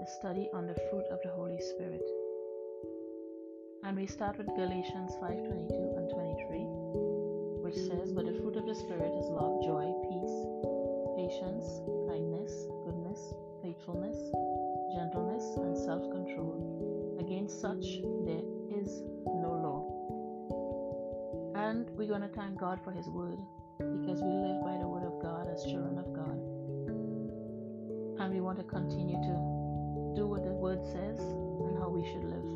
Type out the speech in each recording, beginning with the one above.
the study on the fruit of the Holy Spirit. And we start with Galatians 5:22 and 23, which says, "But the fruit of the Spirit is love, joy, peace, patience, kindness, goodness, faithfulness, gentleness, and self-control. Against such there is no law." And we're going to thank God for his word because we live by the word of God as children of God. And we want to continue to do what the word says and how we should live.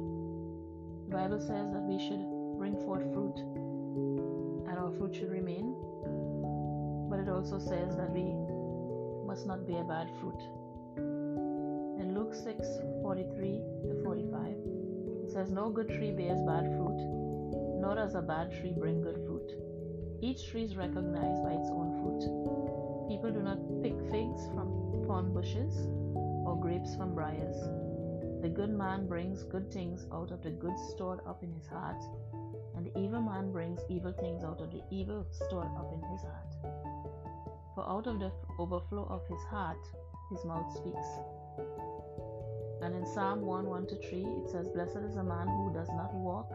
The Bible says that we should bring forth fruit and our fruit should remain. But it also says that we must not bear bad fruit. In Luke 6 43 to 45, it says, No good tree bears bad fruit, nor does a bad tree bring good fruit. Each tree is recognized by its own fruit. People do not pick figs from thorn bushes or grapes from briars. The good man brings good things out of the good stored up in his heart, and the evil man brings evil things out of the evil stored up in his heart. For out of the overflow of his heart, his mouth speaks. And in Psalm 1 1 to 3, it says, Blessed is a man who does not walk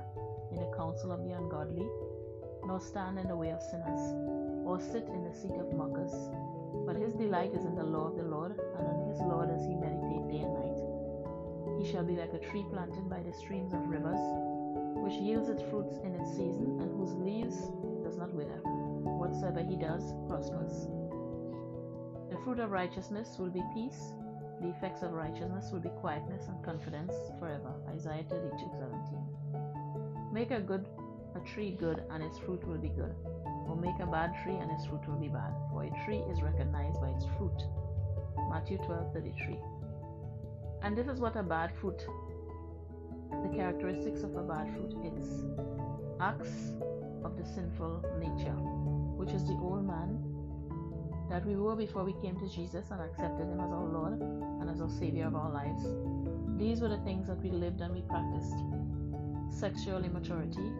in the counsel of the ungodly, nor stand in the way of sinners, or sit in the seat of mockers but his delight is in the law of the Lord, and on his law does he meditate day and night. He shall be like a tree planted by the streams of rivers, which yields its fruits in its season, and whose leaves does not wither. Whatsoever he does prospers. The fruit of righteousness will be peace. The effects of righteousness will be quietness and confidence forever. Isaiah 32:17. Make a good a tree good, and its fruit will be good or make a bad tree and its fruit will be bad, for a tree is recognized by its fruit. Matthew 12:33. And this is what a bad fruit, the characteristics of a bad fruit is. Acts of the sinful nature, which is the old man that we were before we came to Jesus and accepted him as our Lord and as our Savior of our lives. These were the things that we lived and we practiced. Sexual immaturity,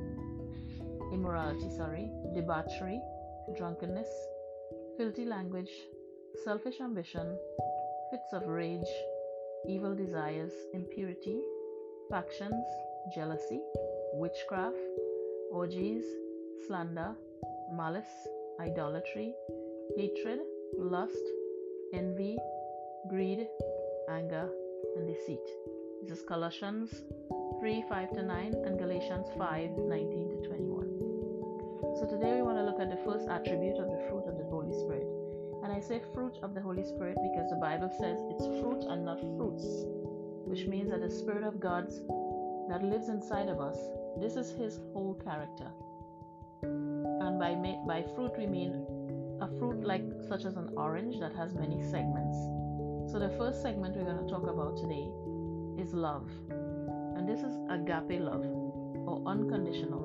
immorality, sorry, debauchery, drunkenness, filthy language, selfish ambition, fits of rage, evil desires, impurity, factions, jealousy, witchcraft, orgies, slander, malice, idolatry, hatred, lust, envy, greed, anger, and deceit. This is Colossians 3 5 to 9 and Galatians 5 19 to 21. So today we want to look at the first attribute of the fruit of the Holy Spirit. And I say fruit of the Holy Spirit because the Bible says it's fruit and not fruits, which means that the Spirit of God that lives inside of us, this is His whole character. And by by fruit we mean a fruit like such as an orange that has many segments. So the first segment we're going to talk about today is love. And this is agape love or unconditional.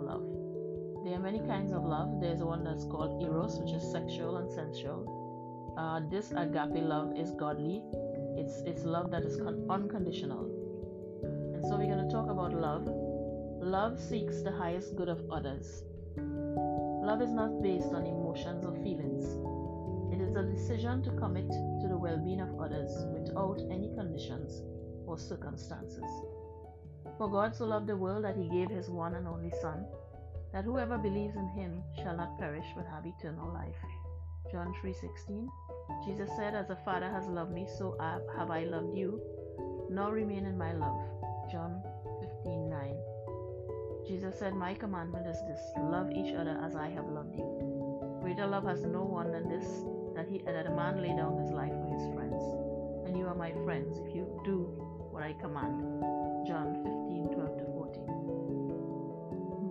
There are many kinds of love. There's one that's called eros, which is sexual and sensual. Uh, this agape love is godly. It's it's love that is con- unconditional. And so we're going to talk about love. Love seeks the highest good of others. Love is not based on emotions or feelings. It is a decision to commit to the well-being of others without any conditions or circumstances. For God so loved the world that he gave his one and only Son that whoever believes in him shall not perish but have eternal life. John 3:16. Jesus said, "As the Father has loved me, so have I loved you. Now remain in my love." John 15:9. Jesus said, "My commandment is this: love each other as I have loved you." Greater love has no one than this, that he that a man lay down his life for his friends. And you are my friends if you do what I command. John 15:12 to 14.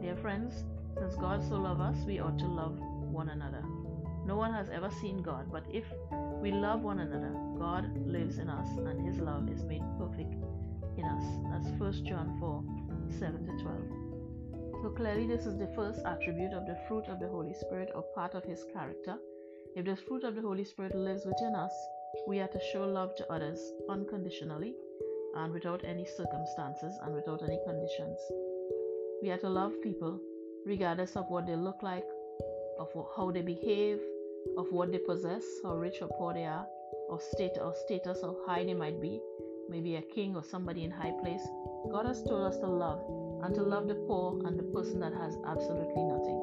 Dear friends, since God so loved us, we ought to love one another. No one has ever seen God, but if we love one another, God lives in us and his love is made perfect in us. as 1 John 4 7 to 12. So clearly, this is the first attribute of the fruit of the Holy Spirit or part of his character. If the fruit of the Holy Spirit lives within us, we are to show love to others unconditionally and without any circumstances and without any conditions. We are to love people regardless of what they look like, of how they behave, of what they possess, how rich or poor they are, or state or status or high they might be, maybe a king or somebody in high place. God has told us to love and to love the poor and the person that has absolutely nothing.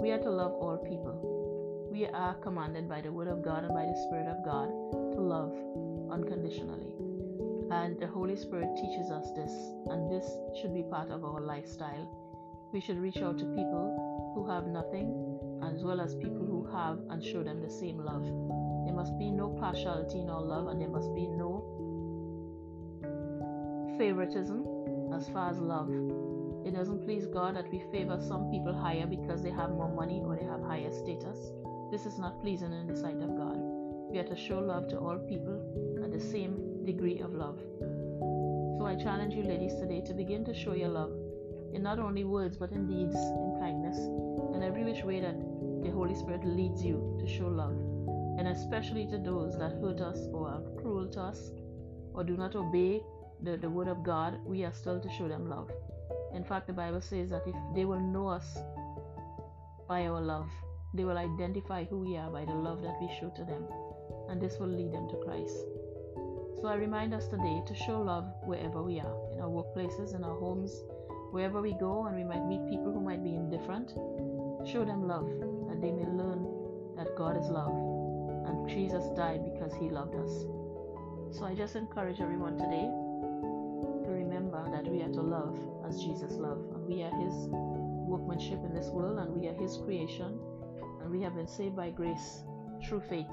We are to love all people. We are commanded by the Word of God and by the Spirit of God to love unconditionally. And the Holy Spirit teaches us this, and this should be part of our lifestyle. We should reach out to people who have nothing, as well as people who have, and show them the same love. There must be no partiality in our love, and there must be no favoritism as far as love. It doesn't please God that we favor some people higher because they have more money or they have higher status. This is not pleasing in the sight of God. We are to show love to all people at the same degree of love. So I challenge you, ladies, today to begin to show your love in not only words but in deeds, in kindness, in every which way that the Holy Spirit leads you to show love, and especially to those that hurt us or are cruel to us or do not obey the, the word of God, we are still to show them love. In fact, the Bible says that if they will know us by our love, they will identify who we are by the love that we show to them, and this will lead them to Christ. So I remind us today to show love wherever we are, in our workplaces, in our homes, wherever we go, and we might meet people who might be indifferent. Show them love, that they may learn that God is love, and Jesus died because he loved us. So I just encourage everyone today to remember that we are to love as Jesus loved. And we are His workmanship in this world, and we are His creation, and we have been saved by grace through faith.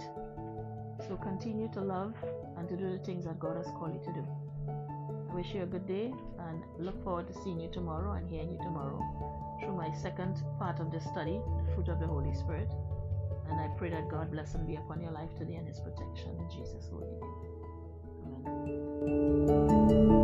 So continue to love and to do the things that God has called you to do. I wish you a good day and look forward to seeing you tomorrow and hearing you tomorrow through my second part of this study, the fruit of the Holy Spirit. And I pray that God bless and be upon your life today and his protection in Jesus' holy name. Amen.